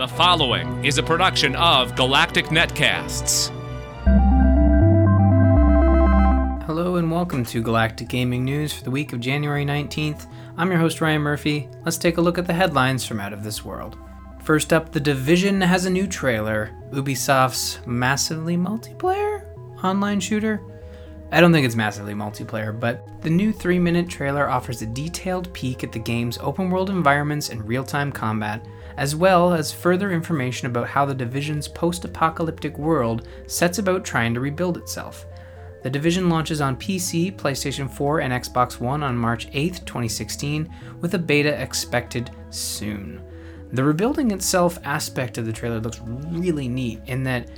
The following is a production of Galactic Netcasts. Hello and welcome to Galactic Gaming News for the week of January 19th. I'm your host Ryan Murphy. Let's take a look at the headlines from Out of This World. First up, The Division has a new trailer. Ubisoft's massively multiplayer online shooter. I don't think it's massively multiplayer, but the new three minute trailer offers a detailed peek at the game's open world environments and real time combat, as well as further information about how the Division's post apocalyptic world sets about trying to rebuild itself. The Division launches on PC, PlayStation 4, and Xbox One on March 8, 2016, with a beta expected soon. The rebuilding itself aspect of the trailer looks really neat in that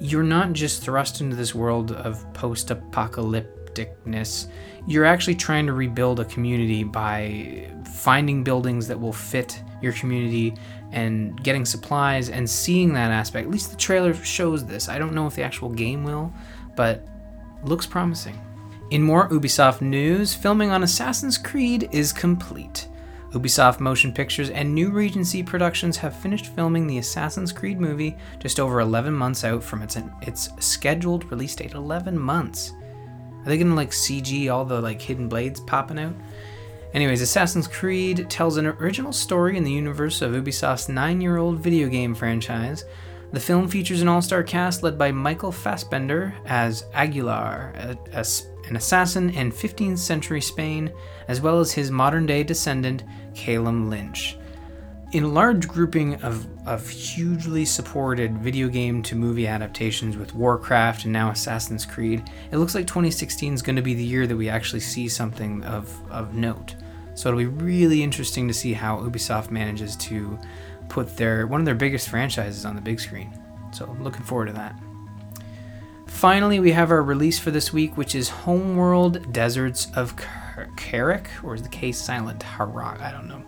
you're not just thrust into this world of post apocalypticness, you're actually trying to rebuild a community by finding buildings that will fit your community and getting supplies and seeing that aspect. At least the trailer shows this. I don't know if the actual game will, but looks promising. In more Ubisoft news, filming on Assassin's Creed is complete. Ubisoft Motion Pictures and New Regency Productions have finished filming the Assassin's Creed movie just over 11 months out from its its scheduled release date. 11 months. Are they gonna like CG all the like hidden blades popping out? Anyways, Assassin's Creed tells an original story in the universe of Ubisoft's nine-year-old video game franchise. The film features an all-star cast led by Michael Fassbender as Aguilar, a, a, an assassin in 15th century Spain, as well as his modern-day descendant Callum Lynch. In a large grouping of, of hugely supported video game to movie adaptations with Warcraft and now Assassin's Creed, it looks like 2016 is going to be the year that we actually see something of, of note. So it'll be really interesting to see how Ubisoft manages to put their one of their biggest franchises on the big screen. So looking forward to that. Finally, we have our release for this week, which is Homeworld Deserts of Kharak, or is the K silent? Harak, I don't know.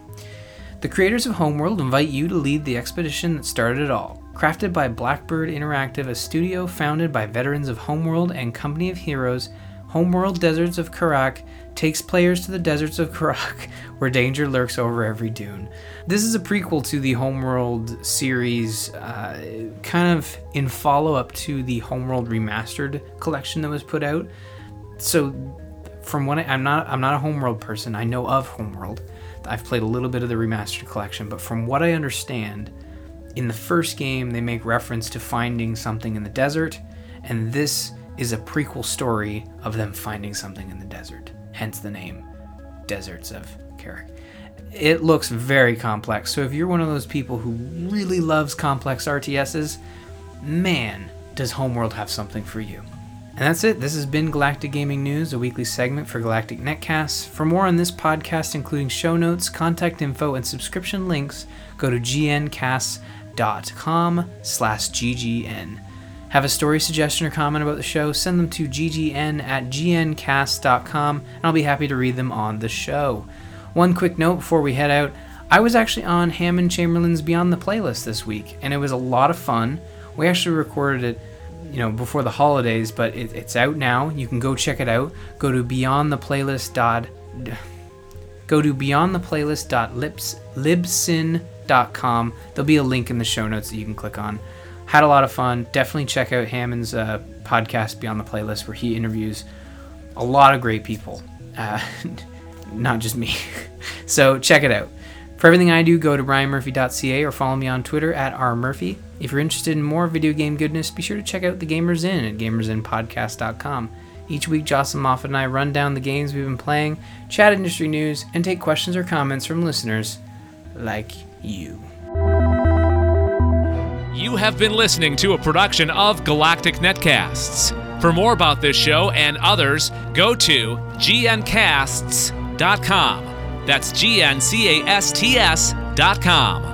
The creators of Homeworld invite you to lead the expedition that started it all. Crafted by Blackbird Interactive, a studio founded by veterans of Homeworld and Company of Heroes, Homeworld Deserts of Kharak takes players to the deserts of Kharak, where danger lurks over every dune. This is a prequel to the Homeworld series, uh, kind of in follow up to the Homeworld Remastered collection that was put out. So, from what I, I'm not, I'm not a Homeworld person. I know of Homeworld. I've played a little bit of the Remastered collection, but from what I understand, in the first game they make reference to finding something in the desert, and this is a prequel story of them finding something in the desert, hence the name Deserts of Kharak. It looks very complex, so if you're one of those people who really loves complex RTSs, man, does Homeworld have something for you. And that's it. This has been Galactic Gaming News, a weekly segment for Galactic Netcasts. For more on this podcast, including show notes, contact info, and subscription links, go to gncast.com slash ggn. Have a story suggestion or comment about the show, send them to ggn at gncast.com, and I'll be happy to read them on the show. One quick note before we head out. I was actually on Hammond Chamberlain's Beyond the Playlist this week, and it was a lot of fun. We actually recorded it you know before the holidays but it, it's out now. You can go check it out. Go to beyondtheplaylist dot go to beyondtheplaylist.libsyn.com there'll be a link in the show notes that you can click on had a lot of fun. Definitely check out Hammond's uh, podcast Beyond the Playlist, where he interviews a lot of great people, uh, not just me. so check it out. For everything I do, go to ryanmurphy.ca or follow me on Twitter at rmurphy. If you're interested in more video game goodness, be sure to check out the Gamers Inn at gamersinpodcast.com. Each week, Jocelyn Moffat and I run down the games we've been playing, chat industry news, and take questions or comments from listeners like you. You have been listening to a production of Galactic Netcasts. For more about this show and others, go to gncasts.com. That's G N C A S T S.com.